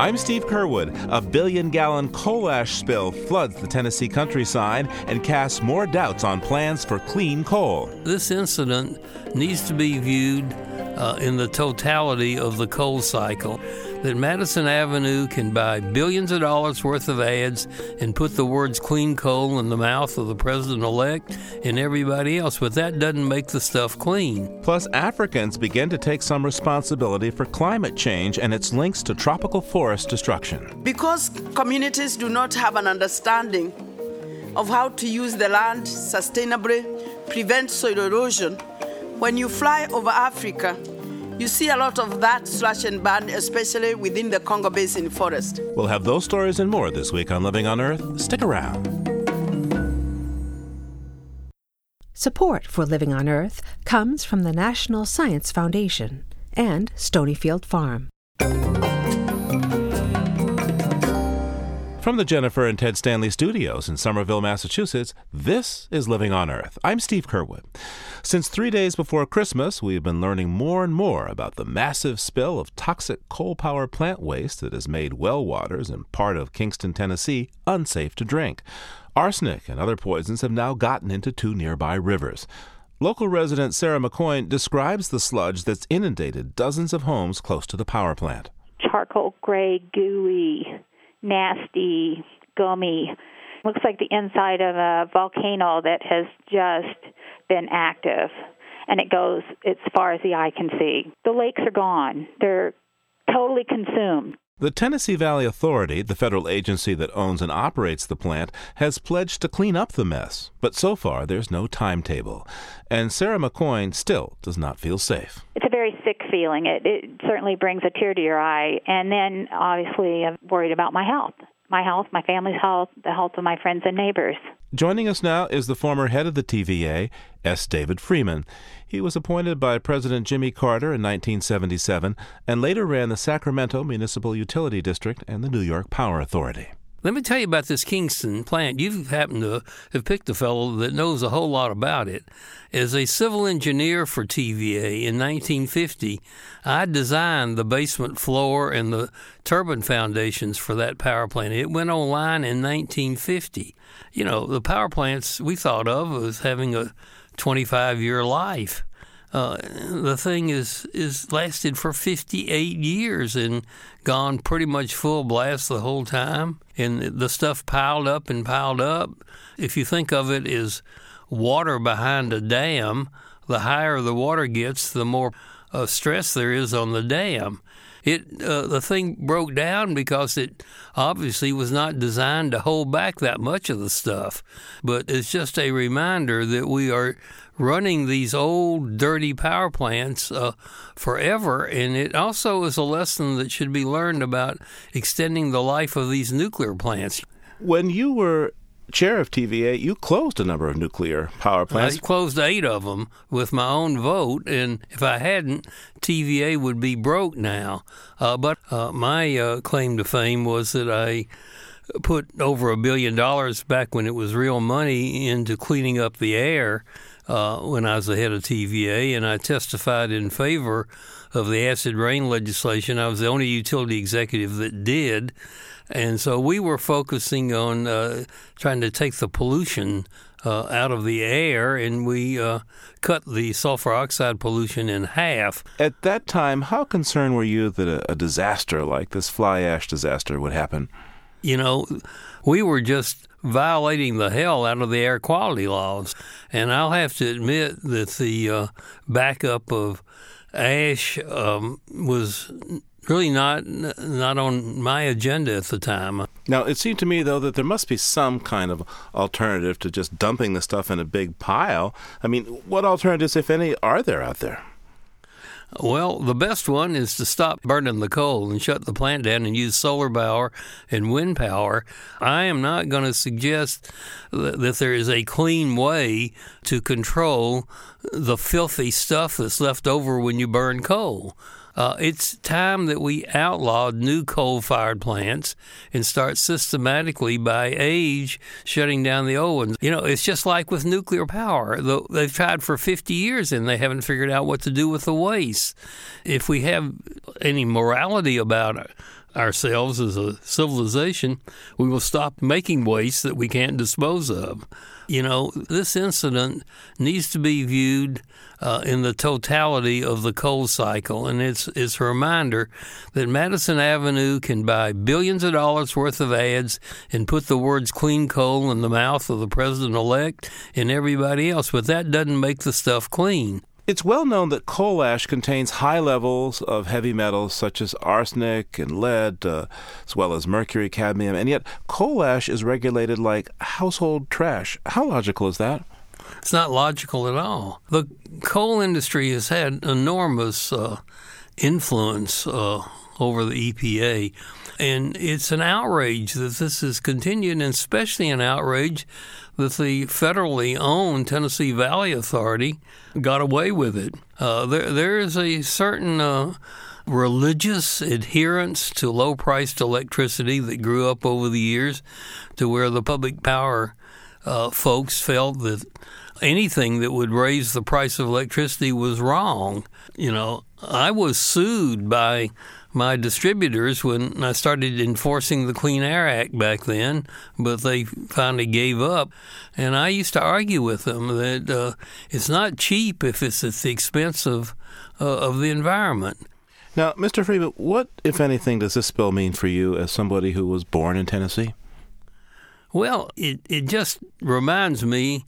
I'm Steve Curwood. A billion gallon coal ash spill floods the Tennessee countryside and casts more doubts on plans for clean coal. This incident needs to be viewed uh, in the totality of the coal cycle that Madison Avenue can buy billions of dollars worth of ads and put the words clean coal in the mouth of the president elect and everybody else, but that doesn't make the stuff clean. Plus, Africans begin to take some responsibility for climate change and its links to tropical forest destruction. Because communities do not have an understanding of how to use the land sustainably, prevent soil erosion, when you fly over Africa, you see a lot of that slash and burn, especially within the Congo Basin forest. We'll have those stories and more this week on Living on Earth. Stick around. Support for Living on Earth comes from the National Science Foundation and Stonyfield Farm. From the Jennifer and Ted Stanley studios in Somerville, Massachusetts, this is Living on Earth. I'm Steve Curwood. Since three days before Christmas, we've been learning more and more about the massive spill of toxic coal power plant waste that has made well waters in part of Kingston, Tennessee, unsafe to drink. Arsenic and other poisons have now gotten into two nearby rivers. Local resident Sarah McCoy describes the sludge that's inundated dozens of homes close to the power plant. Charcoal gray, gooey, nasty, gummy. Looks like the inside of a volcano that has just been active, and it goes as far as the eye can see. The lakes are gone, they're totally consumed. The Tennessee Valley Authority, the federal agency that owns and operates the plant, has pledged to clean up the mess, but so far there's no timetable. And Sarah McCoy still does not feel safe. It's a very sick feeling. It, it certainly brings a tear to your eye. And then, obviously, I'm worried about my health my health, my family's health, the health of my friends and neighbors. Joining us now is the former head of the TVA, S. David Freeman. He was appointed by President Jimmy Carter in 1977 and later ran the Sacramento Municipal Utility District and the New York Power Authority. Let me tell you about this Kingston plant. You've happened to have picked a fellow that knows a whole lot about it. As a civil engineer for TVA in 1950, I designed the basement floor and the turbine foundations for that power plant. It went online in 1950. You know, the power plants we thought of as having a 25 year life. Uh, the thing is is lasted for 58 years and gone pretty much full blast the whole time. And the stuff piled up and piled up. If you think of it as water behind a dam the higher the water gets the more uh, stress there is on the dam it uh, the thing broke down because it obviously was not designed to hold back that much of the stuff but it's just a reminder that we are running these old, dirty power plants uh, forever. And it also is a lesson that should be learned about extending the life of these nuclear plants. When you were chair of TVA, you closed a number of nuclear power plants. I closed eight of them with my own vote, and if I hadn't, TVA would be broke now. Uh, but uh, my uh, claim to fame was that I put over a billion dollars back when it was real money into cleaning up the air uh, when I was the head of TVA, and I testified in favor of the acid rain legislation. I was the only utility executive that did. And so we were focusing on uh, trying to take the pollution uh, out of the air, and we uh, cut the sulfur oxide pollution in half. At that time, how concerned were you that a, a disaster like this fly ash disaster would happen? You know, we were just violating the hell out of the air quality laws. And I'll have to admit that the uh, backup of ash um, was really not not on my agenda at the time. Now, it seemed to me though that there must be some kind of alternative to just dumping the stuff in a big pile. I mean, what alternatives, if any, are there out there? Well, the best one is to stop burning the coal and shut the plant down and use solar power and wind power. I am not going to suggest that there is a clean way to control the filthy stuff that's left over when you burn coal. Uh, it's time that we outlawed new coal fired plants and start systematically by age shutting down the old ones. You know, it's just like with nuclear power. They've tried for 50 years and they haven't figured out what to do with the waste. If we have any morality about it, ourselves as a civilization, we will stop making waste that we can't dispose of. You know, this incident needs to be viewed uh, in the totality of the coal cycle. And it's, it's a reminder that Madison Avenue can buy billions of dollars worth of ads and put the words clean coal in the mouth of the president elect and everybody else, but that doesn't make the stuff clean. It's well known that coal ash contains high levels of heavy metals such as arsenic and lead, uh, as well as mercury, cadmium, and yet coal ash is regulated like household trash. How logical is that? It's not logical at all. The coal industry has had enormous uh, influence uh, over the EPA. And it's an outrage that this is continued, and especially an outrage that the federally owned Tennessee Valley Authority got away with it. Uh, there, there is a certain uh, religious adherence to low priced electricity that grew up over the years to where the public power uh, folks felt that anything that would raise the price of electricity was wrong. You know, I was sued by my distributors when I started enforcing the Clean Air Act back then, but they finally gave up. And I used to argue with them that uh, it's not cheap if it's at the expense of, uh, of the environment. Now, Mr. Freeman, what, if anything, does this spill mean for you as somebody who was born in Tennessee? Well, it, it just reminds me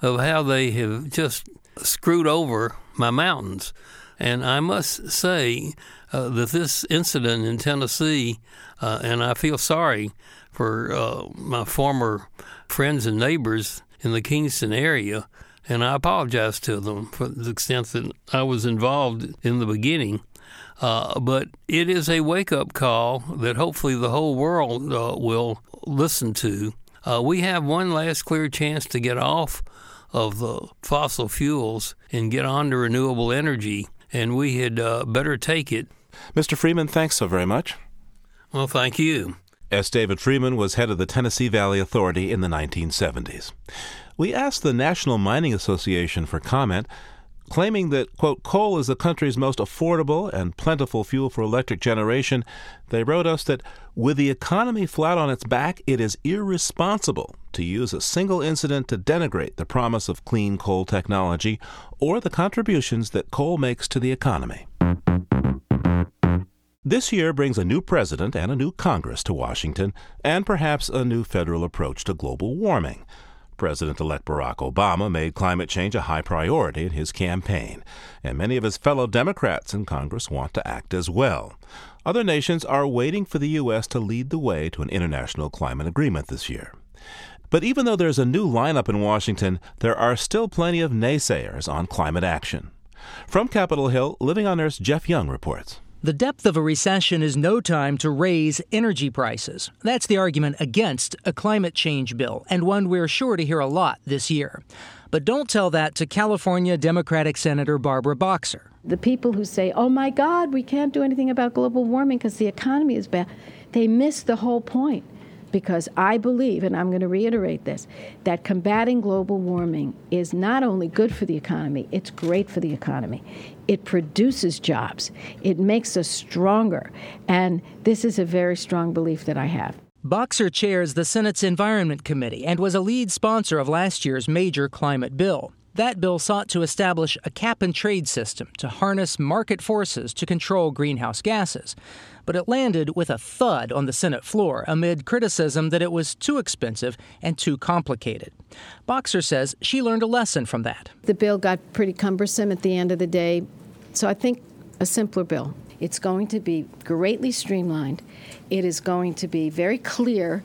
of how they have just screwed over my mountains. And I must say uh, that this incident in Tennessee, uh, and I feel sorry for uh, my former friends and neighbors in the Kingston area, and I apologize to them for the extent that I was involved in the beginning. Uh, but it is a wake up call that hopefully the whole world uh, will listen to. Uh, we have one last clear chance to get off of the fossil fuels and get on to renewable energy, and we had uh, better take it. Mr. Freeman, thanks so very much. Well, thank you. S. David Freeman was head of the Tennessee Valley Authority in the 1970s. We asked the National Mining Association for comment claiming that, quote, coal is the country's most affordable and plentiful fuel for electric generation, they wrote us that with the economy flat on its back, it is irresponsible to use a single incident to denigrate the promise of clean coal technology or the contributions that coal makes to the economy. This year brings a new president and a new Congress to Washington, and perhaps a new federal approach to global warming. President elect Barack Obama made climate change a high priority in his campaign, and many of his fellow Democrats in Congress want to act as well. Other nations are waiting for the U.S. to lead the way to an international climate agreement this year. But even though there's a new lineup in Washington, there are still plenty of naysayers on climate action. From Capitol Hill, Living on Earth's Jeff Young reports. The depth of a recession is no time to raise energy prices. That's the argument against a climate change bill, and one we're sure to hear a lot this year. But don't tell that to California Democratic Senator Barbara Boxer. The people who say, oh my God, we can't do anything about global warming because the economy is bad, they miss the whole point because I believe, and I'm going to reiterate this, that combating global warming is not only good for the economy, it's great for the economy. It produces jobs, it makes us stronger, and this is a very strong belief that I have. Boxer chairs the Senate's Environment Committee and was a lead sponsor of last year's major climate bill. That bill sought to establish a cap and trade system to harness market forces to control greenhouse gases. But it landed with a thud on the Senate floor amid criticism that it was too expensive and too complicated. Boxer says she learned a lesson from that. The bill got pretty cumbersome at the end of the day, so I think a simpler bill. It's going to be greatly streamlined. It is going to be very clear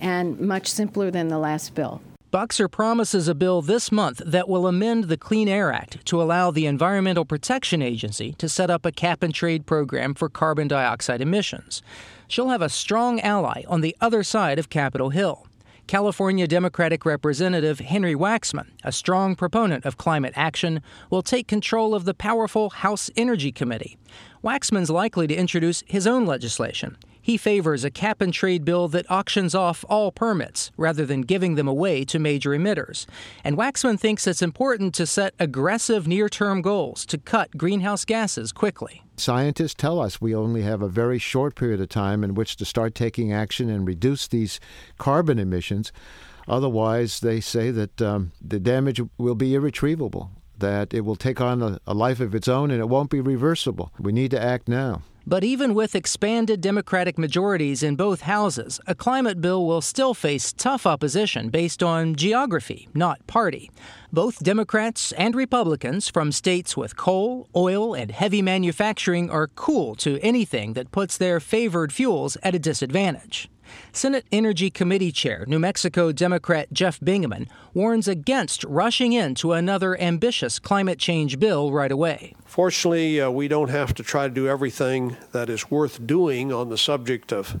and much simpler than the last bill. Boxer promises a bill this month that will amend the Clean Air Act to allow the Environmental Protection Agency to set up a cap and trade program for carbon dioxide emissions. She'll have a strong ally on the other side of Capitol Hill. California Democratic Representative Henry Waxman, a strong proponent of climate action, will take control of the powerful House Energy Committee. Waxman's likely to introduce his own legislation. He favors a cap and trade bill that auctions off all permits rather than giving them away to major emitters. And Waxman thinks it's important to set aggressive near term goals to cut greenhouse gases quickly. Scientists tell us we only have a very short period of time in which to start taking action and reduce these carbon emissions. Otherwise, they say that um, the damage will be irretrievable, that it will take on a, a life of its own and it won't be reversible. We need to act now. But even with expanded Democratic majorities in both houses, a climate bill will still face tough opposition based on geography, not party. Both Democrats and Republicans from states with coal, oil, and heavy manufacturing are cool to anything that puts their favored fuels at a disadvantage. Senate Energy Committee Chair, New Mexico Democrat Jeff Bingaman, warns against rushing into another ambitious climate change bill right away. Fortunately, uh, we don't have to try to do everything that is worth doing on the subject of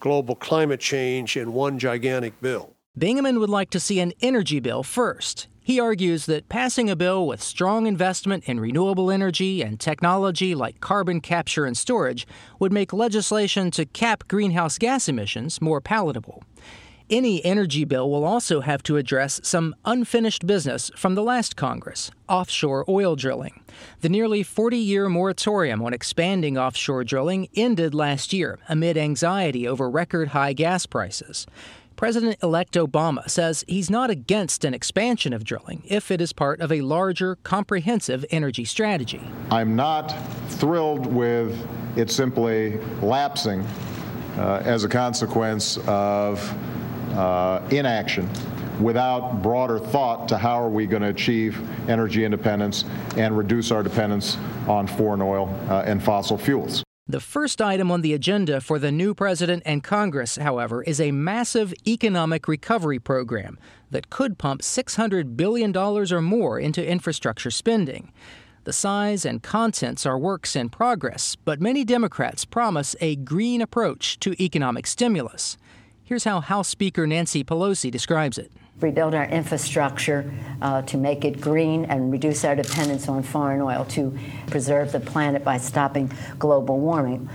global climate change in one gigantic bill. Bingaman would like to see an energy bill first. He argues that passing a bill with strong investment in renewable energy and technology like carbon capture and storage would make legislation to cap greenhouse gas emissions more palatable. Any energy bill will also have to address some unfinished business from the last Congress offshore oil drilling. The nearly 40 year moratorium on expanding offshore drilling ended last year amid anxiety over record high gas prices. President elect Obama says he's not against an expansion of drilling if it is part of a larger, comprehensive energy strategy. I'm not thrilled with it simply lapsing uh, as a consequence of uh, inaction without broader thought to how are we going to achieve energy independence and reduce our dependence on foreign oil uh, and fossil fuels. The first item on the agenda for the new president and Congress, however, is a massive economic recovery program that could pump $600 billion or more into infrastructure spending. The size and contents are works in progress, but many Democrats promise a green approach to economic stimulus. Here's how House Speaker Nancy Pelosi describes it rebuild our infrastructure uh, to make it green and reduce our dependence on foreign oil, to preserve the planet by stopping global warming.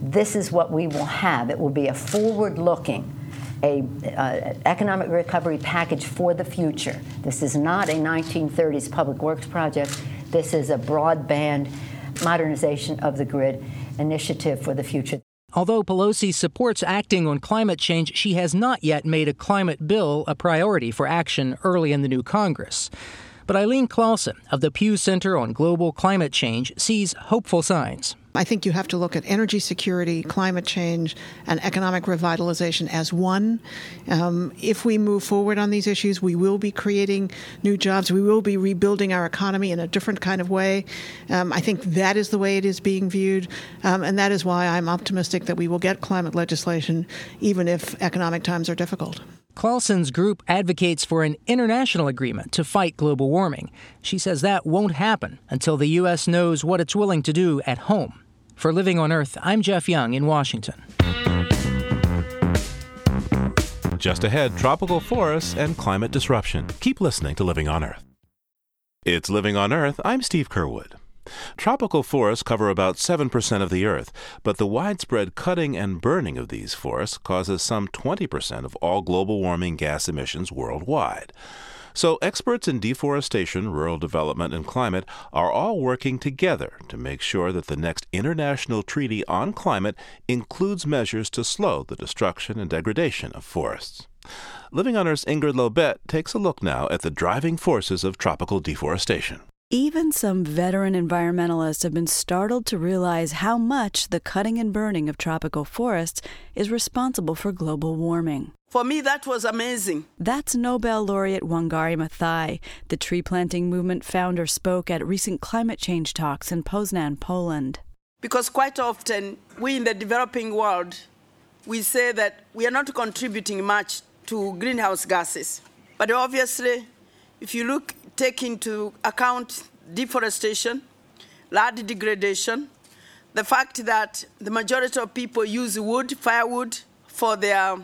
This is what we will have. It will be a forward looking, a uh, economic recovery package for the future. This is not a 1930s public works project. This is a broadband modernization of the grid initiative for the future. Although Pelosi supports acting on climate change, she has not yet made a climate bill a priority for action early in the new Congress. But Eileen Claussen of the Pew Center on Global Climate Change sees hopeful signs. I think you have to look at energy security, climate change, and economic revitalization as one. Um, if we move forward on these issues, we will be creating new jobs. We will be rebuilding our economy in a different kind of way. Um, I think that is the way it is being viewed, um, and that is why I'm optimistic that we will get climate legislation, even if economic times are difficult. Claussen's group advocates for an international agreement to fight global warming. She says that won't happen until the U.S. knows what it's willing to do at home. For Living on Earth, I'm Jeff Young in Washington. Just ahead, tropical forests and climate disruption. Keep listening to Living on Earth. It's Living on Earth. I'm Steve Curwood. Tropical forests cover about 7% of the Earth, but the widespread cutting and burning of these forests causes some 20% of all global warming gas emissions worldwide. So, experts in deforestation, rural development, and climate are all working together to make sure that the next international treaty on climate includes measures to slow the destruction and degradation of forests. Living on Earth's Ingrid Lobet takes a look now at the driving forces of tropical deforestation. Even some veteran environmentalists have been startled to realize how much the cutting and burning of tropical forests is responsible for global warming. For me, that was amazing. That's Nobel laureate Wangari Maathai. The tree planting movement founder spoke at recent climate change talks in Poznan, Poland. Because quite often, we in the developing world, we say that we are not contributing much to greenhouse gases. But obviously, if you look take into account deforestation, land degradation, the fact that the majority of people use wood, firewood, for their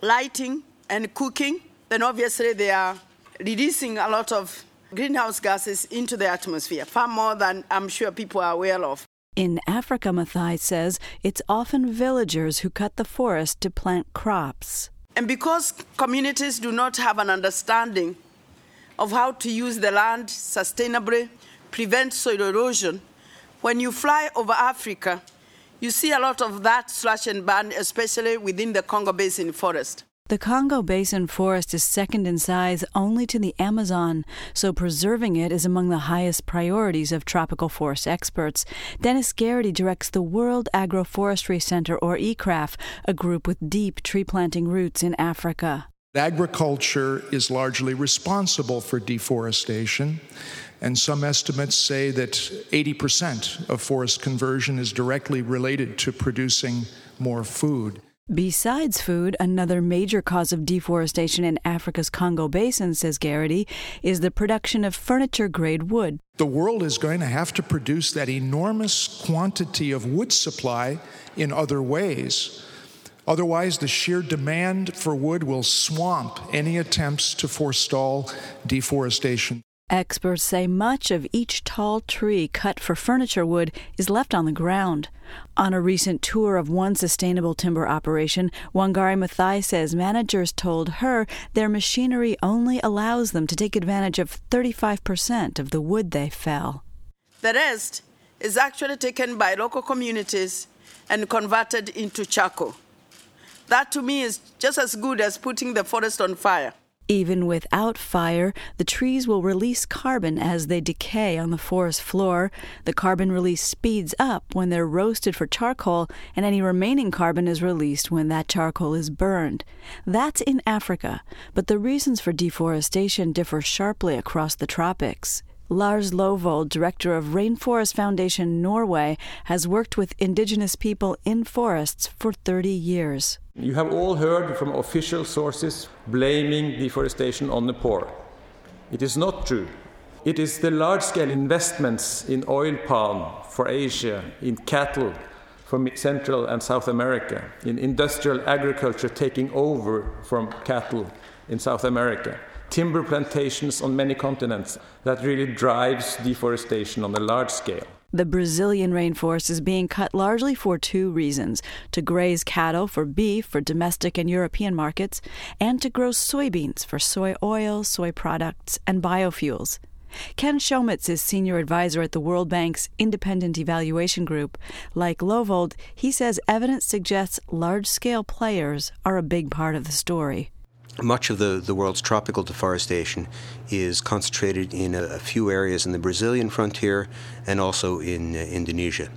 lighting and cooking, then obviously they are releasing a lot of greenhouse gases into the atmosphere, far more than I'm sure people are aware of. In Africa, Maathai says it's often villagers who cut the forest to plant crops. And because communities do not have an understanding of how to use the land sustainably, prevent soil erosion, when you fly over Africa, you see a lot of that slash and burn, especially within the Congo Basin forest. The Congo Basin forest is second in size only to the Amazon, so preserving it is among the highest priorities of tropical forest experts. Dennis Garrity directs the World Agroforestry Center, or ICRAF, a group with deep tree planting roots in Africa. Agriculture is largely responsible for deforestation, and some estimates say that 80% of forest conversion is directly related to producing more food. Besides food, another major cause of deforestation in Africa's Congo Basin, says Garrity, is the production of furniture grade wood. The world is going to have to produce that enormous quantity of wood supply in other ways. Otherwise, the sheer demand for wood will swamp any attempts to forestall deforestation. Experts say much of each tall tree cut for furniture wood is left on the ground. On a recent tour of one sustainable timber operation, Wangari Maathai says managers told her their machinery only allows them to take advantage of 35% of the wood they fell. The rest is actually taken by local communities and converted into charcoal. That to me is just as good as putting the forest on fire. Even without fire, the trees will release carbon as they decay on the forest floor. The carbon release speeds up when they're roasted for charcoal, and any remaining carbon is released when that charcoal is burned. That's in Africa, but the reasons for deforestation differ sharply across the tropics. Lars Lovold, director of Rainforest Foundation Norway, has worked with indigenous people in forests for 30 years. You have all heard from official sources blaming deforestation on the poor. It is not true. It is the large scale investments in oil palm for Asia, in cattle for Central and South America, in industrial agriculture taking over from cattle in South America timber plantations on many continents that really drives deforestation on a large scale. The Brazilian rainforest is being cut largely for two reasons to graze cattle for beef for domestic and European markets, and to grow soybeans for soy oil, soy products, and biofuels. Ken Chomitz is senior advisor at the World Bank's Independent Evaluation Group. Like Lovold, he says evidence suggests large scale players are a big part of the story much of the, the world's tropical deforestation is concentrated in a, a few areas in the Brazilian frontier and also in uh, Indonesia.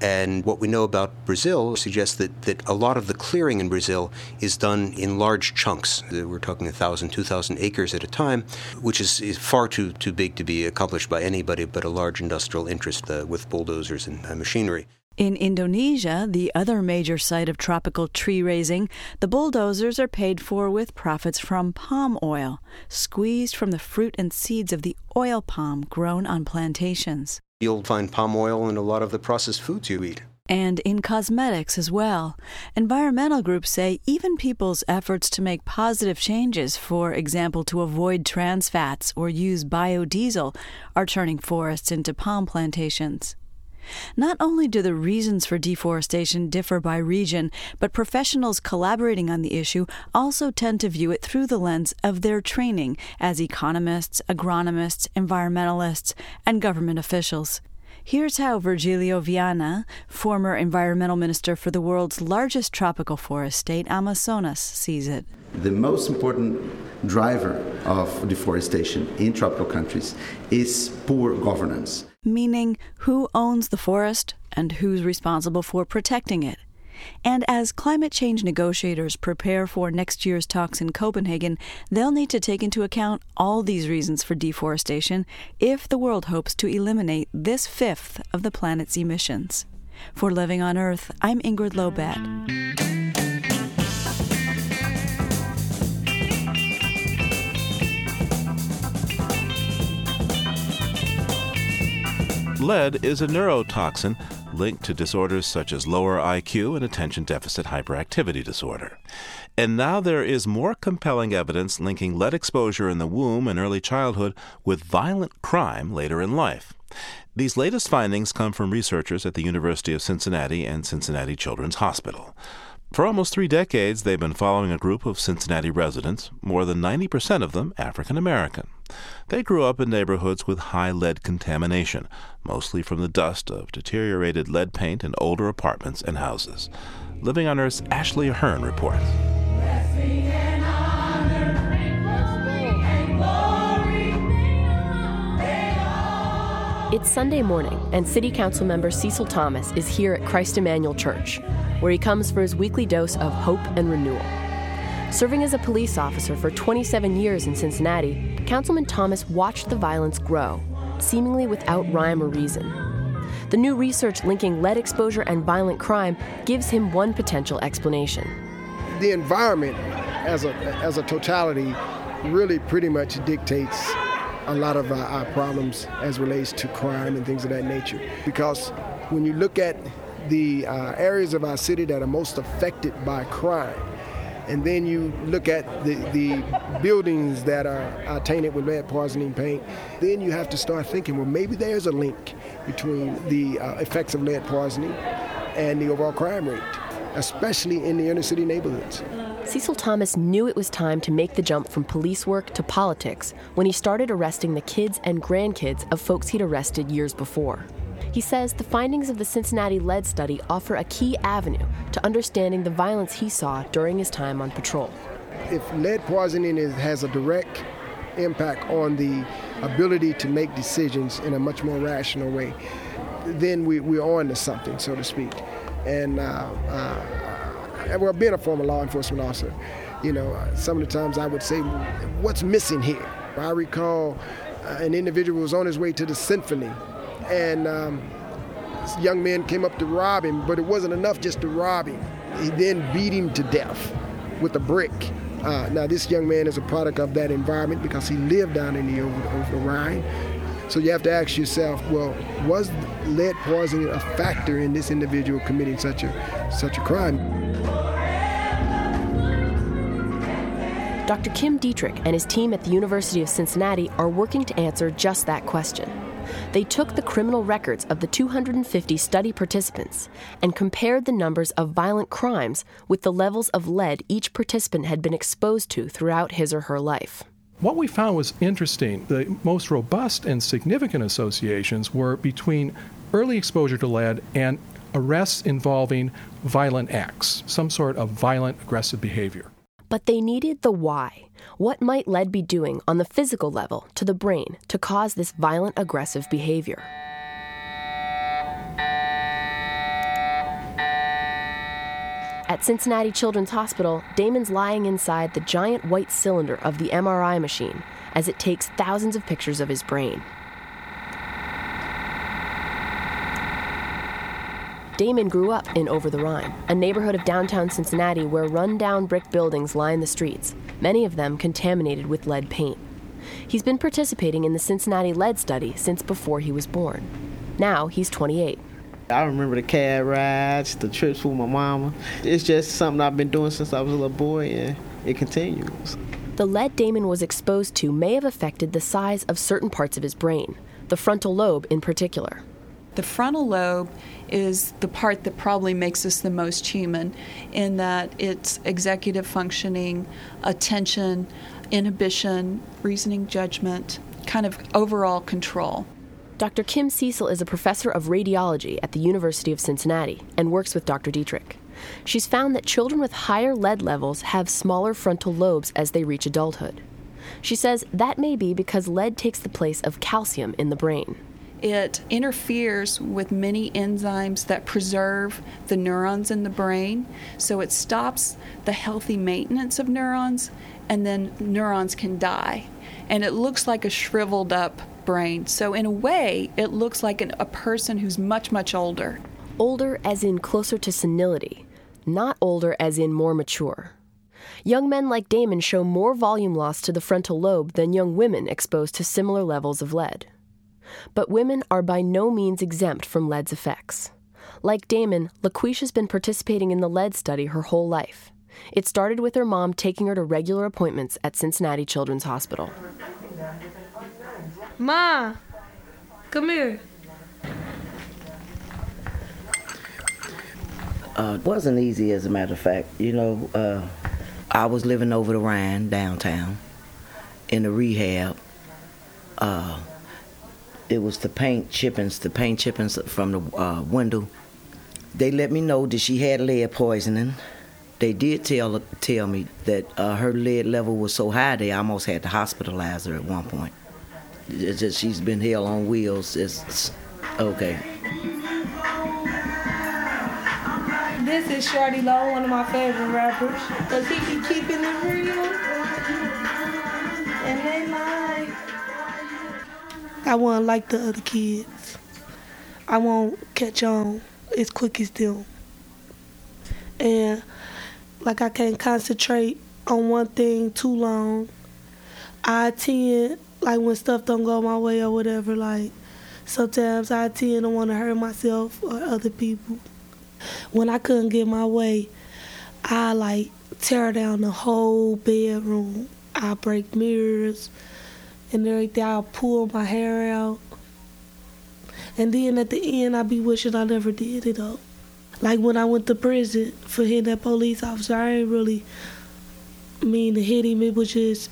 And what we know about Brazil suggests that, that a lot of the clearing in Brazil is done in large chunks. We're talking 1,000, 2,000 acres at a time, which is, is, far too, too big to be accomplished by anybody but a large industrial interest uh, with bulldozers and uh, machinery. In Indonesia, the other major site of tropical tree raising, the bulldozers are paid for with profits from palm oil, squeezed from the fruit and seeds of the oil palm grown on plantations. You'll find palm oil in a lot of the processed foods you eat. And in cosmetics as well. Environmental groups say even people's efforts to make positive changes, for example, to avoid trans fats or use biodiesel, are turning forests into palm plantations. Not only do the reasons for deforestation differ by region, but professionals collaborating on the issue also tend to view it through the lens of their training as economists, agronomists, environmentalists, and government officials. Here's how Virgilio Viana, former environmental minister for the world's largest tropical forest state, Amazonas, sees it. The most important driver of deforestation in tropical countries is poor governance meaning who owns the forest and who's responsible for protecting it. And as climate change negotiators prepare for next year's talks in Copenhagen, they'll need to take into account all these reasons for deforestation if the world hopes to eliminate this fifth of the planet's emissions. For Living on Earth, I'm Ingrid Lobet. Lead is a neurotoxin linked to disorders such as lower IQ and attention deficit hyperactivity disorder. And now there is more compelling evidence linking lead exposure in the womb and early childhood with violent crime later in life. These latest findings come from researchers at the University of Cincinnati and Cincinnati Children's Hospital. For almost three decades, they've been following a group of Cincinnati residents, more than 90% of them African American. They grew up in neighborhoods with high lead contamination, mostly from the dust of deteriorated lead paint in older apartments and houses. Living on Earth's Ashley Ahern reports. It's Sunday morning, and City Council member Cecil Thomas is here at Christ Emmanuel Church, where he comes for his weekly dose of hope and renewal. Serving as a police officer for 27 years in Cincinnati, Councilman Thomas watched the violence grow, seemingly without rhyme or reason. The new research linking lead exposure and violent crime gives him one potential explanation. The environment as a, as a totality really pretty much dictates a lot of our, our problems as relates to crime and things of that nature. Because when you look at the uh, areas of our city that are most affected by crime, and then you look at the, the buildings that are, are tainted with lead poisoning paint, then you have to start thinking, well, maybe there's a link between the uh, effects of lead poisoning and the overall crime rate, especially in the inner city neighborhoods. Cecil Thomas knew it was time to make the jump from police work to politics when he started arresting the kids and grandkids of folks he'd arrested years before. He says the findings of the Cincinnati lead study offer a key avenue to understanding the violence he saw during his time on patrol. If lead poisoning is, has a direct impact on the ability to make decisions in a much more rational way, then we, we're on to something, so to speak. And uh, uh, well, being a former law enforcement officer, you know, uh, some of the times I would say, what's missing here? I recall uh, an individual was on his way to the symphony, and um, this young man came up to rob him, but it wasn't enough just to rob him. He then beat him to death with a brick. Uh, now, this young man is a product of that environment because he lived down in the over, over the Rhine. So you have to ask yourself, well, was lead poisoning a factor in this individual committing such a such a crime? Dr. Kim Dietrich and his team at the University of Cincinnati are working to answer just that question. They took the criminal records of the 250 study participants and compared the numbers of violent crimes with the levels of lead each participant had been exposed to throughout his or her life. What we found was interesting. The most robust and significant associations were between early exposure to lead and arrests involving violent acts, some sort of violent aggressive behavior. But they needed the why. What might lead be doing on the physical level to the brain to cause this violent aggressive behavior? At Cincinnati Children's Hospital, Damon's lying inside the giant white cylinder of the MRI machine as it takes thousands of pictures of his brain. Damon grew up in Over the Rhine, a neighborhood of downtown Cincinnati where run-down brick buildings line the streets, many of them contaminated with lead paint. He's been participating in the Cincinnati lead study since before he was born. Now he's 28. I remember the cab rides, the trips with my mama. It's just something I've been doing since I was a little boy, and it continues. The lead Damon was exposed to may have affected the size of certain parts of his brain, the frontal lobe in particular. The frontal lobe is the part that probably makes us the most human in that it's executive functioning, attention, inhibition, reasoning, judgment, kind of overall control. Dr. Kim Cecil is a professor of radiology at the University of Cincinnati and works with Dr. Dietrich. She's found that children with higher lead levels have smaller frontal lobes as they reach adulthood. She says that may be because lead takes the place of calcium in the brain. It interferes with many enzymes that preserve the neurons in the brain, so it stops the healthy maintenance of neurons, and then neurons can die. And it looks like a shriveled up brain. So, in a way, it looks like an, a person who's much, much older. Older as in closer to senility, not older as in more mature. Young men like Damon show more volume loss to the frontal lobe than young women exposed to similar levels of lead. But women are by no means exempt from lead's effects. Like Damon, LaQuisha's been participating in the lead study her whole life. It started with her mom taking her to regular appointments at Cincinnati Children's Hospital. Ma, come here. Uh, it wasn't easy, as a matter of fact. You know, uh, I was living over the Rhine downtown in the rehab. Uh, it was the paint chippings, the paint chippings from the uh, window. They let me know that she had lead poisoning. They did tell tell me that uh, her lead level was so high they almost had to hospitalize her at one point. It's just she's been hell on wheels. It's, it's okay. This is Shawty Lo, one of my favorite rappers, cause he be keeping it real. And they lie. I wasn't like the other kids. I won't catch on as quick as them. And like I can't concentrate on one thing too long. I tend like when stuff don't go my way or whatever, like sometimes I tend to want to hurt myself or other people. When I couldn't get my way, I like tear down the whole bedroom. I break mirrors and everything. I'll pull my hair out. And then at the end, I be wishing I never did it up. Like when I went to prison for hitting that police officer, I ain't really mean to hit him. It was just,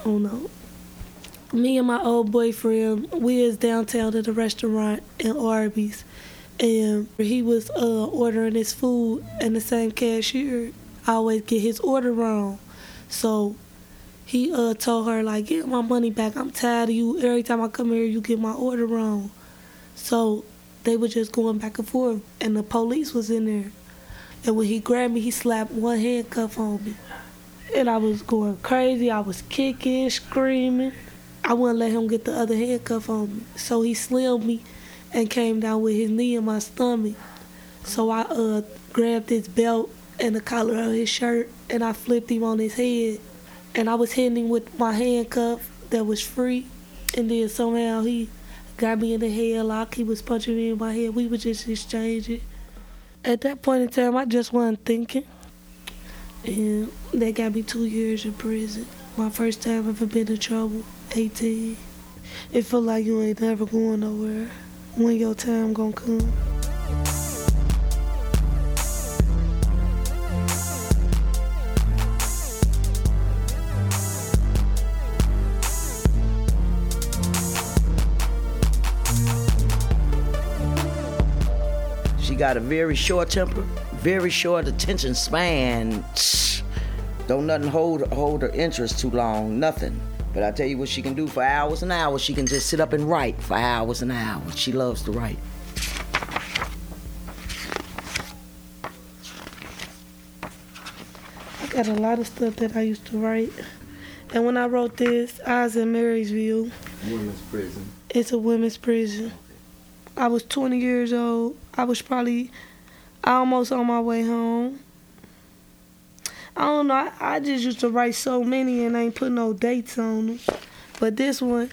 I don't know. Me and my old boyfriend, we was downtown at a restaurant in Arby's, and he was uh, ordering his food, and the same cashier always get his order wrong. So he uh, told her like, "Get my money back. I'm tired of you. Every time I come here, you get my order wrong." So they were just going back and forth, and the police was in there. And when he grabbed me, he slapped one handcuff on me, and I was going crazy. I was kicking, screaming. I wouldn't let him get the other handcuff on me, so he slammed me and came down with his knee in my stomach. So I uh, grabbed his belt and the collar of his shirt, and I flipped him on his head. And I was hitting him with my handcuff that was free, and then somehow he got me in the headlock. He was punching me in my head. We were just exchanging. At that point in time, I just wasn't thinking, and they got me two years in prison. My first time ever been in trouble, 18. It felt like you ain't never going nowhere. When your time gonna come? Got a very short temper, very short attention span. Don't nothing hold hold her interest too long, nothing. But I tell you what she can do for hours and hours. She can just sit up and write for hours and hours. She loves to write. I got a lot of stuff that I used to write. And when I wrote this, I was in Marysville. Women's prison. It's a women's prison. I was 20 years old. I was probably almost on my way home. I don't know. I, I just used to write so many and I ain't put no dates on them. But this one,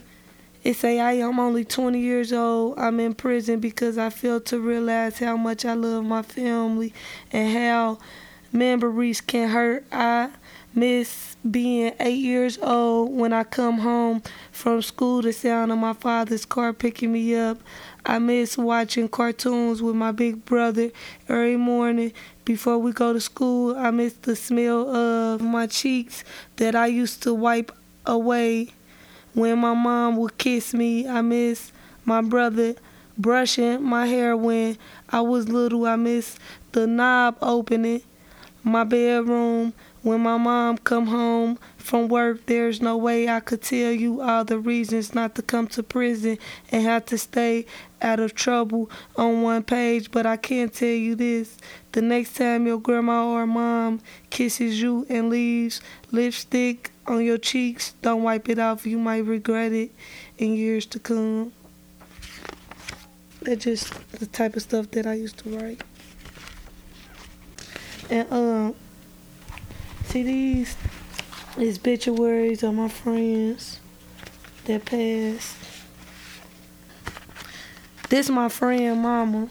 it say I am only 20 years old. I'm in prison because I failed to realize how much I love my family and how memories can hurt. I miss being eight years old when I come home from school, the sound of my father's car picking me up. I miss watching cartoons with my big brother every morning before we go to school. I miss the smell of my cheeks that I used to wipe away when my mom would kiss me. I miss my brother brushing my hair when I was little. I miss the knob opening my bedroom. When my mom come home from work there's no way i could tell you all the reasons not to come to prison and have to stay out of trouble on one page. But i can't tell you this the next time your grandma or mom kisses you and leaves lipstick on your cheeks don't wipe it off. You might regret it in years to come. That's just the type of stuff that i used to write and um See these these obituaries of my friends that passed. This my friend, Mama.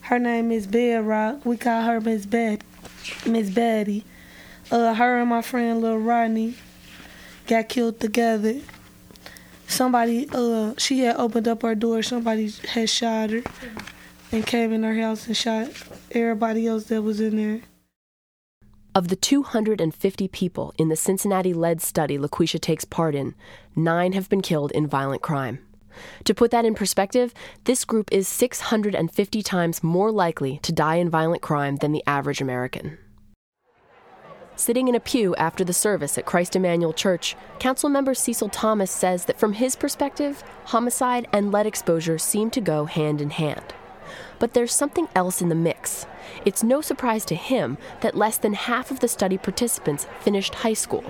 Her name is Bedrock. We call her Miss Bet, Miss Betty. Uh, her and my friend Lil Rodney got killed together. Somebody, uh, she had opened up her door. Somebody had shot her and came in our house and shot everybody else that was in there. Of the 250 people in the Cincinnati lead study LaQuisha takes part in, nine have been killed in violent crime. To put that in perspective, this group is 650 times more likely to die in violent crime than the average American. Sitting in a pew after the service at Christ Emmanuel Church, Councilmember Cecil Thomas says that from his perspective, homicide and lead exposure seem to go hand in hand. But there's something else in the mix. It's no surprise to him that less than half of the study participants finished high school.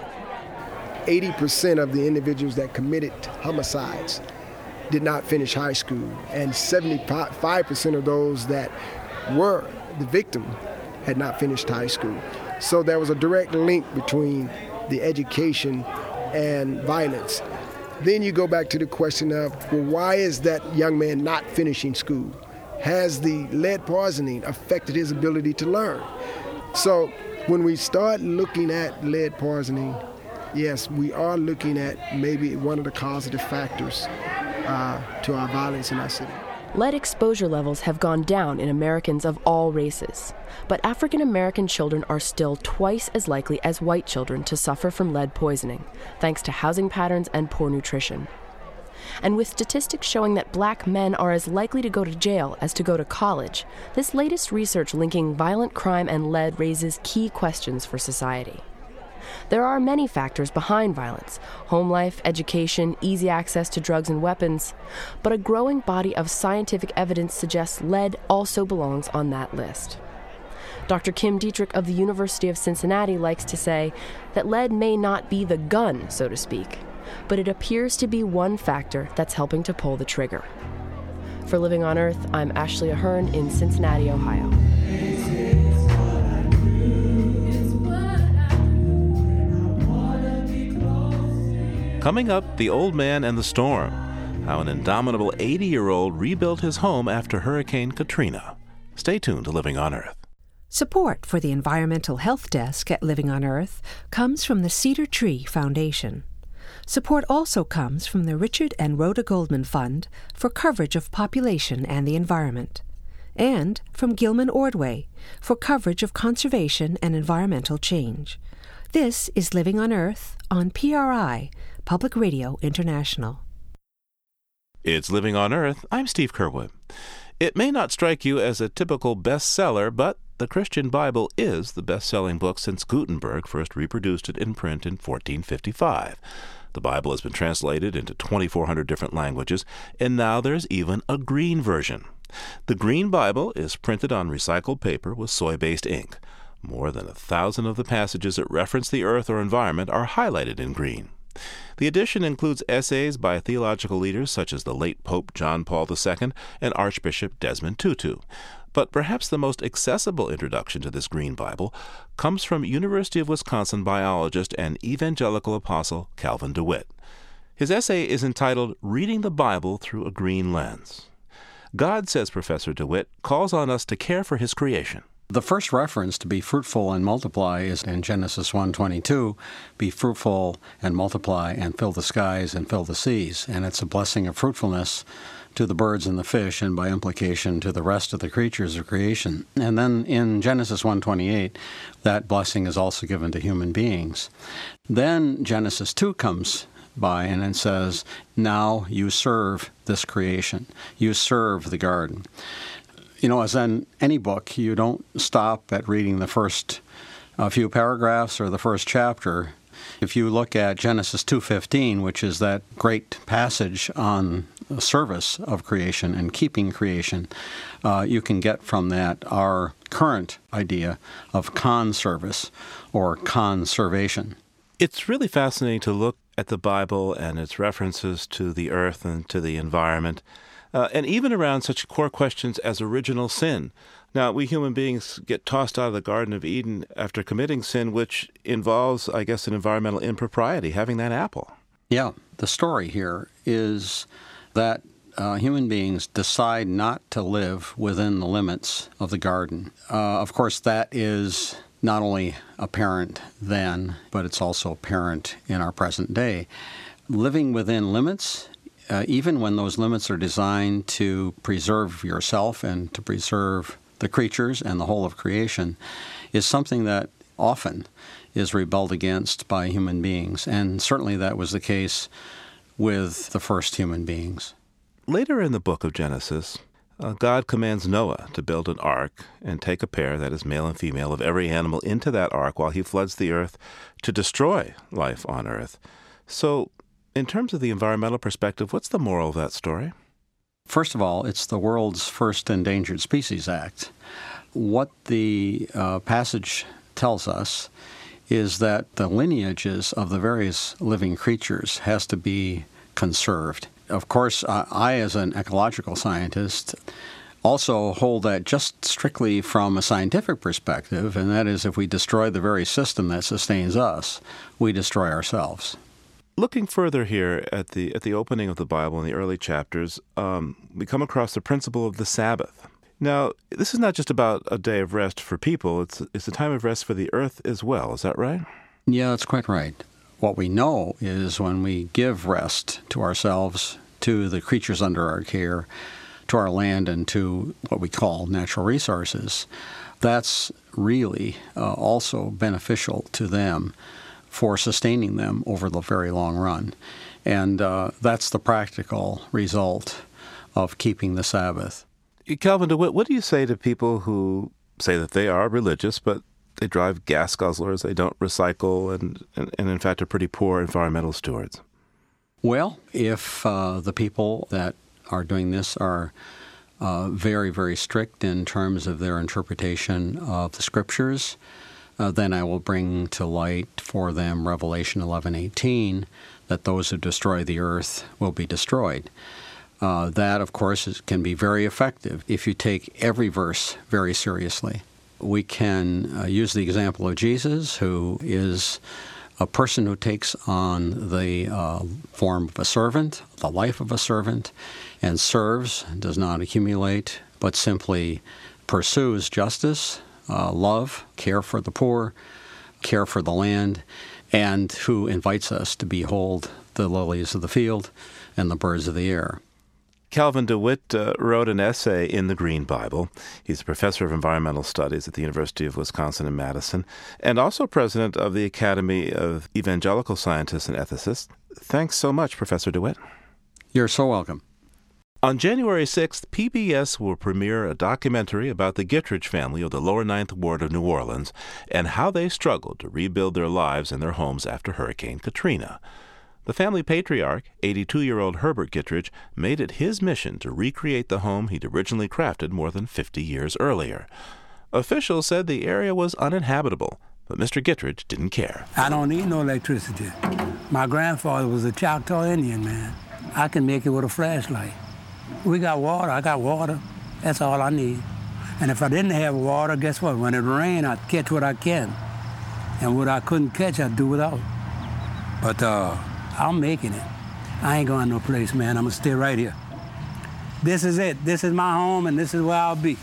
80% of the individuals that committed homicides did not finish high school, and 75% of those that were the victim had not finished high school. So there was a direct link between the education and violence. Then you go back to the question of, well, why is that young man not finishing school? Has the lead poisoning affected his ability to learn? So when we start looking at lead poisoning, yes, we are looking at maybe one of the causative factors uh, to our violence in our city. Lead exposure levels have gone down in Americans of all races, but African American children are still twice as likely as white children to suffer from lead poisoning, thanks to housing patterns and poor nutrition. And with statistics showing that black men are as likely to go to jail as to go to college, this latest research linking violent crime and lead raises key questions for society. There are many factors behind violence home life, education, easy access to drugs and weapons. But a growing body of scientific evidence suggests lead also belongs on that list. Dr. Kim Dietrich of the University of Cincinnati likes to say that lead may not be the gun, so to speak, but it appears to be one factor that's helping to pull the trigger. For Living on Earth, I'm Ashley Ahern in Cincinnati, Ohio. Coming up, The Old Man and the Storm. How an indomitable 80 year old rebuilt his home after Hurricane Katrina. Stay tuned to Living on Earth. Support for the Environmental Health Desk at Living on Earth comes from the Cedar Tree Foundation. Support also comes from the Richard and Rhoda Goldman Fund for coverage of population and the environment, and from Gilman Ordway for coverage of conservation and environmental change. This is Living on Earth on PRI, Public Radio International. It's Living on Earth. I'm Steve Curwood. It may not strike you as a typical bestseller, but the Christian Bible is the best selling book since Gutenberg first reproduced it in print in 1455. The Bible has been translated into 2,400 different languages, and now there's even a green version. The Green Bible is printed on recycled paper with soy based ink. More than a thousand of the passages that reference the earth or environment are highlighted in green. The edition includes essays by theological leaders such as the late Pope John Paul II and Archbishop Desmond Tutu. But perhaps the most accessible introduction to this Green Bible comes from University of Wisconsin biologist and evangelical apostle Calvin DeWitt. His essay is entitled Reading the Bible Through a Green Lens. God, says Professor DeWitt, calls on us to care for his creation. The first reference to be fruitful and multiply is in Genesis 1:22, be fruitful and multiply and fill the skies and fill the seas, and it's a blessing of fruitfulness to the birds and the fish and by implication to the rest of the creatures of creation. And then in Genesis 1:28, that blessing is also given to human beings. Then Genesis 2 comes by and it says, "Now you serve this creation. You serve the garden." you know, as in any book, you don't stop at reading the first uh, few paragraphs or the first chapter. If you look at Genesis 2:15, which is that great passage on service of creation and keeping creation, uh, you can get from that our current idea of conservice or conservation. It's really fascinating to look at the Bible and its references to the earth and to the environment uh, and even around such core questions as original sin. Now, we human beings get tossed out of the Garden of Eden after committing sin, which involves, I guess, an environmental impropriety, having that apple. Yeah, the story here is that uh, human beings decide not to live within the limits of the garden. Uh, of course, that is not only apparent then, but it's also apparent in our present day. Living within limits, uh, even when those limits are designed to preserve yourself and to preserve the creatures and the whole of creation, is something that often is rebelled against by human beings. And certainly that was the case with the first human beings. Later in the book of Genesis, uh, God commands Noah to build an ark and take a pair, that is, male and female, of every animal into that ark while he floods the earth to destroy life on earth. So, in terms of the environmental perspective, what's the moral of that story? First of all, it's the world's first Endangered Species Act. What the uh, passage tells us is that the lineages of the various living creatures has to be conserved. Of course, I, as an ecological scientist, also hold that just strictly from a scientific perspective, and that is if we destroy the very system that sustains us, we destroy ourselves. Looking further here at the at the opening of the Bible in the early chapters, um, we come across the principle of the Sabbath. Now, this is not just about a day of rest for people; it's it's a time of rest for the earth as well. Is that right? Yeah, that's quite right. What we know is when we give rest to ourselves, to the creatures under our care, to our land, and to what we call natural resources, that's really uh, also beneficial to them for sustaining them over the very long run. And uh, that's the practical result of keeping the Sabbath. Calvin DeWitt, what do you say to people who say that they are religious, but they drive gas guzzlers, they don't recycle, and, and, and in fact are pretty poor environmental stewards? Well, if uh, the people that are doing this are uh, very, very strict in terms of their interpretation of the scriptures, uh, then I will bring to light for them Revelation 11:18 that those who destroy the earth will be destroyed. Uh, that, of course, is, can be very effective if you take every verse very seriously. We can uh, use the example of Jesus, who is a person who takes on the uh, form of a servant, the life of a servant, and serves, does not accumulate, but simply pursues justice, uh, love, care for the poor, care for the land, and who invites us to behold the lilies of the field and the birds of the air. Calvin DeWitt uh, wrote an essay in the Green Bible. He's a professor of environmental studies at the University of Wisconsin in Madison and also president of the Academy of Evangelical Scientists and Ethicists. Thanks so much, Professor DeWitt. You're so welcome. On January 6th, PBS will premiere a documentary about the Gettridge family of the lower Ninth Ward of New Orleans and how they struggled to rebuild their lives and their homes after Hurricane Katrina. The family patriarch, 82 year old Herbert Gettridge, made it his mission to recreate the home he'd originally crafted more than 50 years earlier. Officials said the area was uninhabitable, but Mr. Gettridge didn't care. I don't need no electricity. My grandfather was a Choctaw Indian man. I can make it with a flashlight. We got water. I got water. That's all I need. And if I didn't have water, guess what? When it rained, I'd catch what I can. And what I couldn't catch, I'd do without. But uh, I'm making it. I ain't going no place, man. I'm gonna stay right here. This is it. This is my home, and this is where I'll be.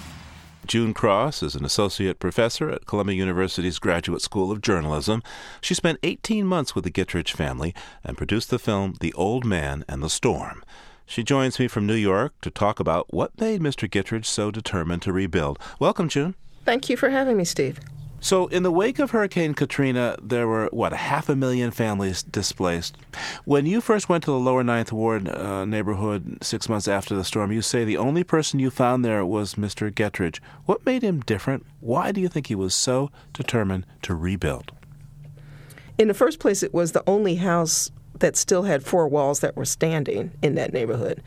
June Cross is an associate professor at Columbia University's Graduate School of Journalism. She spent 18 months with the Gettridge family and produced the film The Old Man and the Storm. She joins me from New York to talk about what made Mr. Gettridge so determined to rebuild. Welcome, June. Thank you for having me, Steve. So, in the wake of Hurricane Katrina, there were, what, half a million families displaced. When you first went to the lower Ninth Ward uh, neighborhood six months after the storm, you say the only person you found there was Mr. Gettridge. What made him different? Why do you think he was so determined to rebuild? In the first place, it was the only house that still had four walls that were standing in that neighborhood.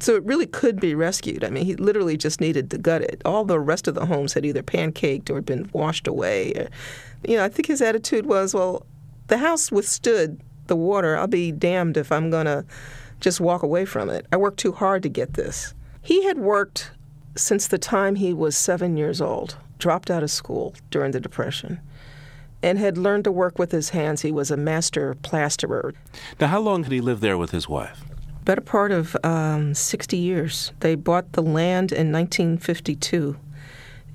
So it really could be rescued. I mean, he literally just needed to gut it. All the rest of the homes had either pancaked or been washed away. Or, you know, I think his attitude was, well, the house withstood the water. I'll be damned if I'm going to just walk away from it. I worked too hard to get this. He had worked since the time he was seven years old, dropped out of school during the Depression, and had learned to work with his hands. He was a master plasterer. Now, how long had he lived there with his wife? better part of um, 60 years. They bought the land in 1952,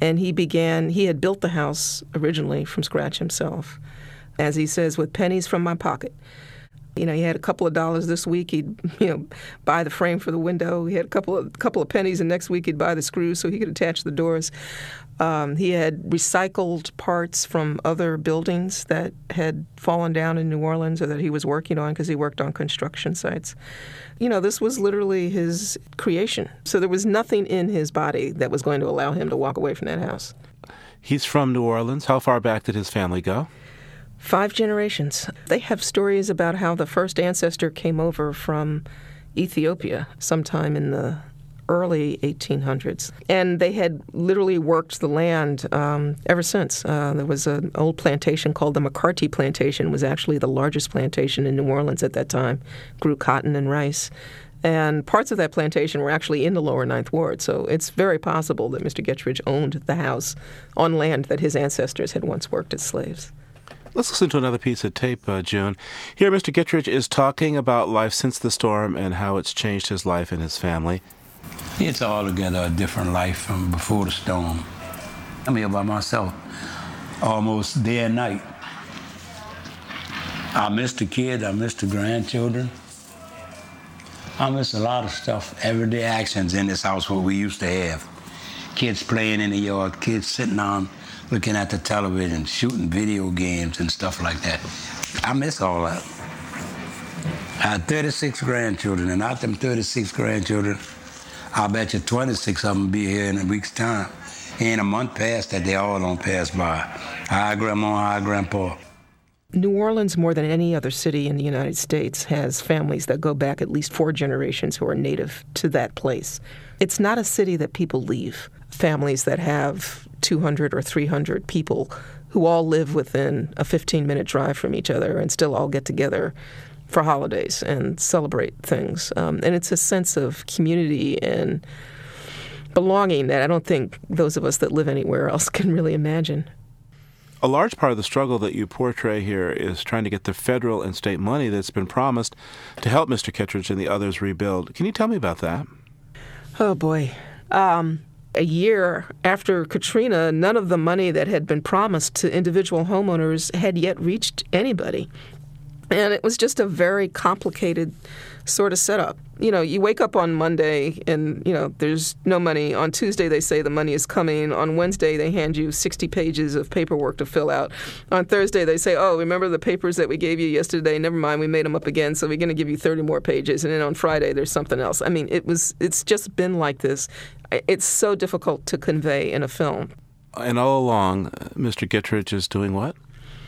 and he began, he had built the house originally from scratch himself, as he says, with pennies from my pocket. You know, he had a couple of dollars this week. He'd, you know, buy the frame for the window. He had a couple of couple of pennies, and next week he'd buy the screws so he could attach the doors. Um, he had recycled parts from other buildings that had fallen down in New Orleans or that he was working on because he worked on construction sites. You know, this was literally his creation. So there was nothing in his body that was going to allow him to walk away from that house. He's from New Orleans. How far back did his family go? Five generations. They have stories about how the first ancestor came over from Ethiopia sometime in the early 1800s. And they had literally worked the land um, ever since. Uh, there was an old plantation called the McCarty Plantation, was actually the largest plantation in New Orleans at that time, grew cotton and rice. And parts of that plantation were actually in the lower Ninth Ward, so it's very possible that Mr. Gettridge owned the house on land that his ancestors had once worked as slaves. Let's listen to another piece of tape, uh, June. Here, Mr. Gettridge is talking about life since the storm and how it's changed his life and his family. It's altogether a different life from before the storm. I'm here by myself almost day and night. I miss the kids, I miss the grandchildren. I miss a lot of stuff, everyday actions in this house what we used to have. Kids playing in the yard, kids sitting on looking at the television, shooting video games and stuff like that. I miss all that. I had 36 grandchildren, and out them 36 grandchildren, I'll bet you 26 of them be here in a week's time. Ain't a month past that they all don't pass by. Hi, Grandma, hi, Grandpa. New Orleans, more than any other city in the United States, has families that go back at least four generations who are native to that place. It's not a city that people leave. Families that have 200 or 300 people who all live within a 15 minute drive from each other and still all get together for holidays and celebrate things. Um, and it's a sense of community and belonging that I don't think those of us that live anywhere else can really imagine. A large part of the struggle that you portray here is trying to get the federal and state money that's been promised to help Mr. Gettridge and the others rebuild. Can you tell me about that? Oh, boy. Um, a year after Katrina, none of the money that had been promised to individual homeowners had yet reached anybody. And it was just a very complicated sort of setup. You know, you wake up on Monday and, you know, there's no money. On Tuesday, they say the money is coming. On Wednesday, they hand you 60 pages of paperwork to fill out. On Thursday, they say, oh, remember the papers that we gave you yesterday? Never mind, we made them up again, so we're going to give you 30 more pages. And then on Friday, there's something else. I mean, it was, it's just been like this. It's so difficult to convey in a film. And all along, uh, Mr. Gettridge is doing what?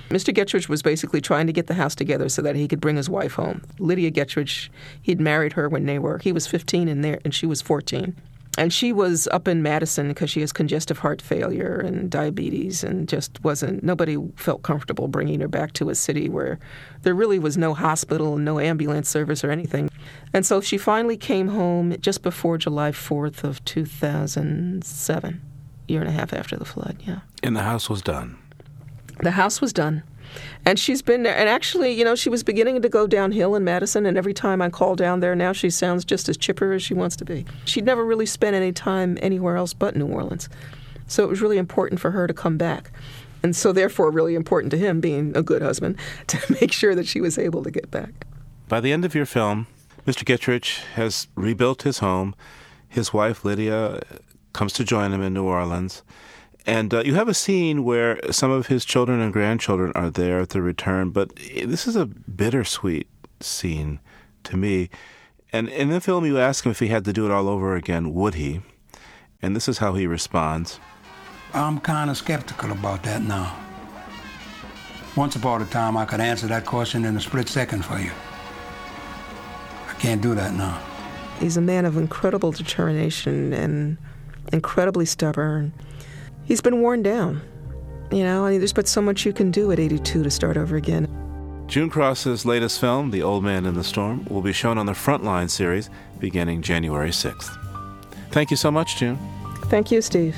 Mr. Gettridge was basically trying to get the house together so that he could bring his wife home. Lydia Gettridge, he'd married her when they were, he was 15 and, there, and she was 14. And she was up in Madison because she has congestive heart failure and diabetes and just wasn't, nobody felt comfortable bringing her back to a city where there really was no hospital no ambulance service or anything. And so she finally came home just before July 4th of 2007, year and a half after the flood, yeah. And the house was done. The house was done. And she's been there. And actually, you know, she was beginning to go downhill in Madison. And every time I call down there now, she sounds just as chipper as she wants to be. She'd never really spent any time anywhere else but New Orleans. So it was really important for her to come back. And so, therefore, really important to him, being a good husband, to make sure that she was able to get back. By the end of your film, Mr. Gettridge has rebuilt his home. His wife, Lydia, comes to join him in New Orleans. And uh, you have a scene where some of his children and grandchildren are there at the return, but this is a bittersweet scene to me. And in the film, you ask him if he had to do it all over again, would he? And this is how he responds I'm kind of skeptical about that now. Once upon a time, I could answer that question in a split second for you. I can't do that now. He's a man of incredible determination and incredibly stubborn he's been worn down. You know, I mean, there's but so much you can do at 82 to start over again. June Cross's latest film, The Old Man in the Storm, will be shown on the Frontline series beginning January 6th. Thank you so much, June. Thank you, Steve.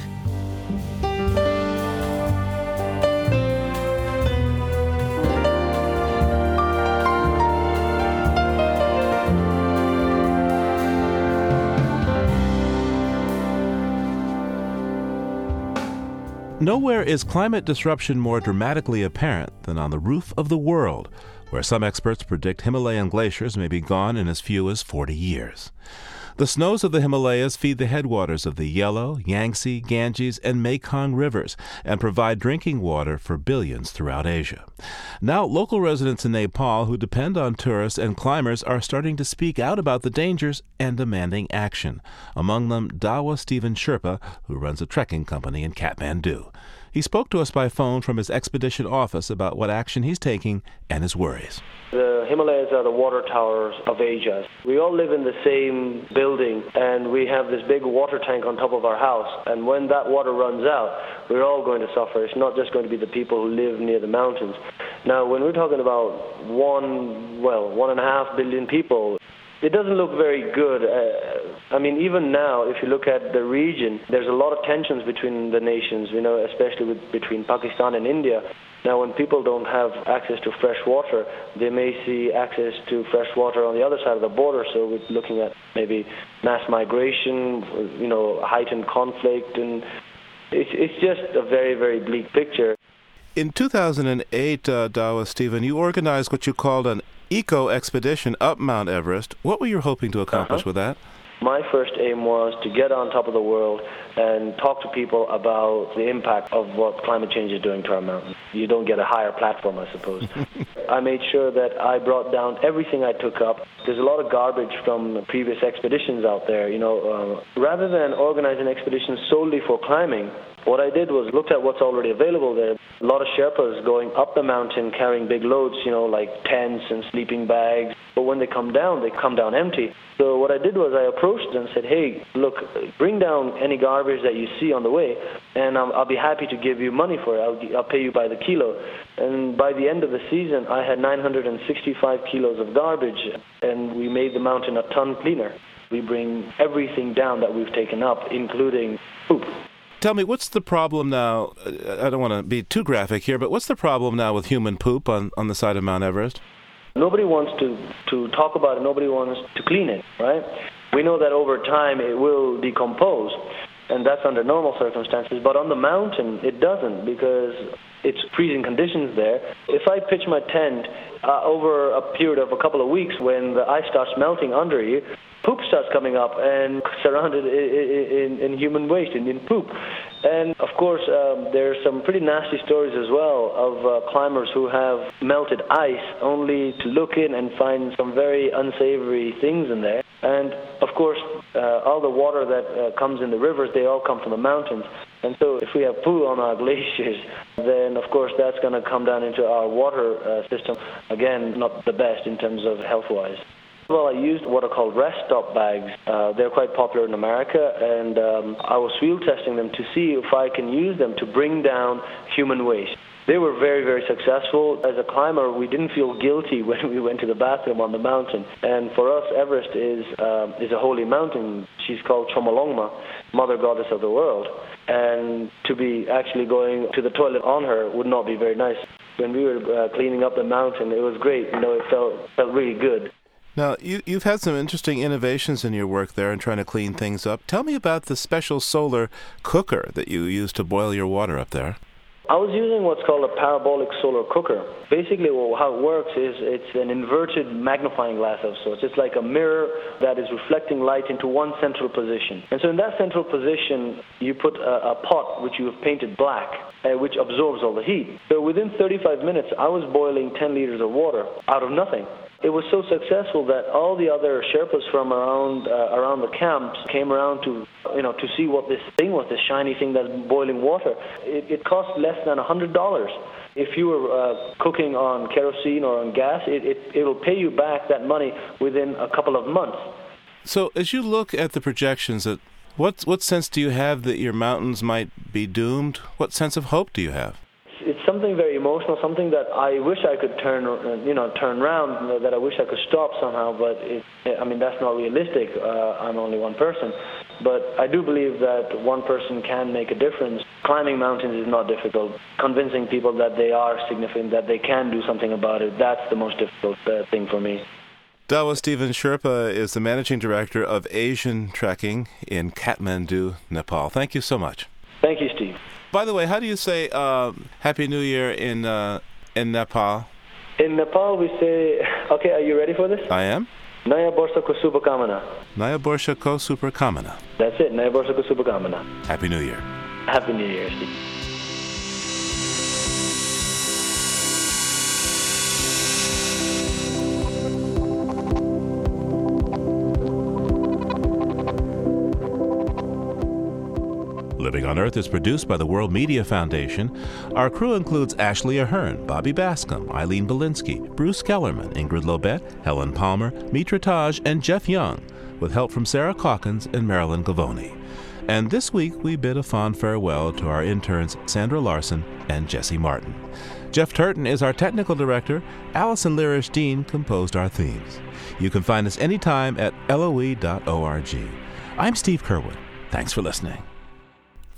Nowhere is climate disruption more dramatically apparent than on the roof of the world, where some experts predict Himalayan glaciers may be gone in as few as 40 years. The snows of the Himalayas feed the headwaters of the Yellow, Yangtze, Ganges, and Mekong rivers and provide drinking water for billions throughout Asia. Now, local residents in Nepal who depend on tourists and climbers are starting to speak out about the dangers and demanding action. Among them, Dawa Stephen Sherpa, who runs a trekking company in Kathmandu. He spoke to us by phone from his expedition office about what action he's taking and his worries. The Himalayas are the water towers of Asia. We all live in the same building and we have this big water tank on top of our house. And when that water runs out, we're all going to suffer. It's not just going to be the people who live near the mountains. Now, when we're talking about one, well, one and a half billion people, it doesn't look very good. Uh, I mean, even now, if you look at the region, there's a lot of tensions between the nations, you know, especially with, between Pakistan and India. Now, when people don't have access to fresh water, they may see access to fresh water on the other side of the border. So we're looking at maybe mass migration, you know, heightened conflict, and it's, it's just a very, very bleak picture. In 2008, uh, Dawa Stephen, you organized what you called an eco expedition up Mount Everest. What were you hoping to accomplish uh-huh. with that? My first aim was to get on top of the world and talk to people about the impact of what climate change is doing to our mountains. You don't get a higher platform, I suppose. I made sure that I brought down everything I took up. There's a lot of garbage from previous expeditions out there. You know, uh, rather than organize an expedition solely for climbing, what I did was looked at what's already available there. A lot of Sherpas going up the mountain carrying big loads, you know, like tents and sleeping bags. But when they come down, they come down empty. So what I did was I approached them and said, hey, look, bring down any garbage that you see on the way, and I'll, I'll be happy to give you money for it. I'll, I'll pay you by the kilo. And by the end of the season, I had 965 kilos of garbage, and we made the mountain a ton cleaner. We bring everything down that we've taken up, including poop. Tell me, what's the problem now? I don't want to be too graphic here, but what's the problem now with human poop on, on the side of Mount Everest? Nobody wants to, to talk about it. Nobody wants to clean it, right? We know that over time it will decompose, and that's under normal circumstances. But on the mountain, it doesn't because it's freezing conditions there. If I pitch my tent uh, over a period of a couple of weeks when the ice starts melting under you, poop starts coming up and surrounded in, in, in human waste, in, in poop. And of course, um, there's some pretty nasty stories as well of uh, climbers who have melted ice only to look in and find some very unsavory things in there. And of course, uh, all the water that uh, comes in the rivers, they all come from the mountains. And so if we have poo on our glaciers, then of course that's going to come down into our water uh, system. Again, not the best in terms of health-wise. Well, I used what are called rest stop bags. Uh, they're quite popular in America, and um, I was field testing them to see if I can use them to bring down human waste. They were very, very successful. As a climber, we didn't feel guilty when we went to the bathroom on the mountain. And for us, Everest is um, is a holy mountain. She's called Chomolungma, Mother Goddess of the world. And to be actually going to the toilet on her would not be very nice. When we were uh, cleaning up the mountain, it was great. You know, it felt felt really good. Now, you, you've had some interesting innovations in your work there in trying to clean things up. Tell me about the special solar cooker that you use to boil your water up there. I was using what's called a parabolic solar cooker. Basically, how it works is it's an inverted magnifying glass of sorts. It's like a mirror that is reflecting light into one central position. And so, in that central position, you put a, a pot which you have painted black, uh, which absorbs all the heat. So, within 35 minutes, I was boiling 10 liters of water out of nothing it was so successful that all the other Sherpas from around uh, around the camps came around to you know to see what this thing was, this shiny thing that's boiling water. It, it cost less than a hundred dollars. If you were uh, cooking on kerosene or on gas, it, it it'll pay you back that money within a couple of months. So, as you look at the projections, that what what sense do you have that your mountains might be doomed? What sense of hope do you have? It's something very emotional, something that I wish I could turn, you know, turn around, that I wish I could stop somehow. But it, I mean, that's not realistic. Uh, I'm only one person, but I do believe that one person can make a difference. Climbing mountains is not difficult. Convincing people that they are significant, that they can do something about it, that's the most difficult uh, thing for me. Dawa Stephen Sherpa is the managing director of Asian Trekking in Kathmandu, Nepal. Thank you so much. Thank you. Thank you, Steve. By the way, how do you say uh, Happy New Year in uh, in Nepal? In Nepal, we say, okay, are you ready for this? I am. Naya Borsa ko Subhakamana. Naya Borsha Ko Super Kamana. That's it, Naya Borsa ko Subhakamana. Happy New Year. Happy New Year, Steve. On Earth is produced by the World Media Foundation. Our crew includes Ashley Ahern, Bobby Bascomb, Eileen Bolinsky, Bruce Kellerman, Ingrid Lobet, Helen Palmer, Mitra Taj, and Jeff Young, with help from Sarah Calkins and Marilyn Gavoni. And this week we bid a fond farewell to our interns Sandra Larson and Jesse Martin. Jeff Turton is our technical director. Allison Lirish Dean composed our themes. You can find us anytime at loe.org. I'm Steve Curwood. Thanks for listening.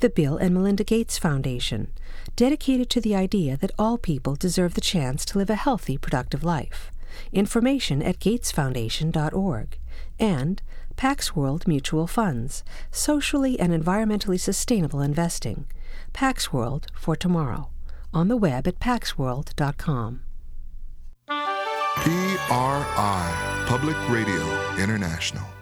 the Bill and Melinda Gates Foundation, dedicated to the idea that all people deserve the chance to live a healthy, productive life. Information at gatesfoundation.org. And Pax World Mutual Funds, socially and environmentally sustainable investing. Pax World for tomorrow. On the web at paxworld.com. PRI, Public Radio International.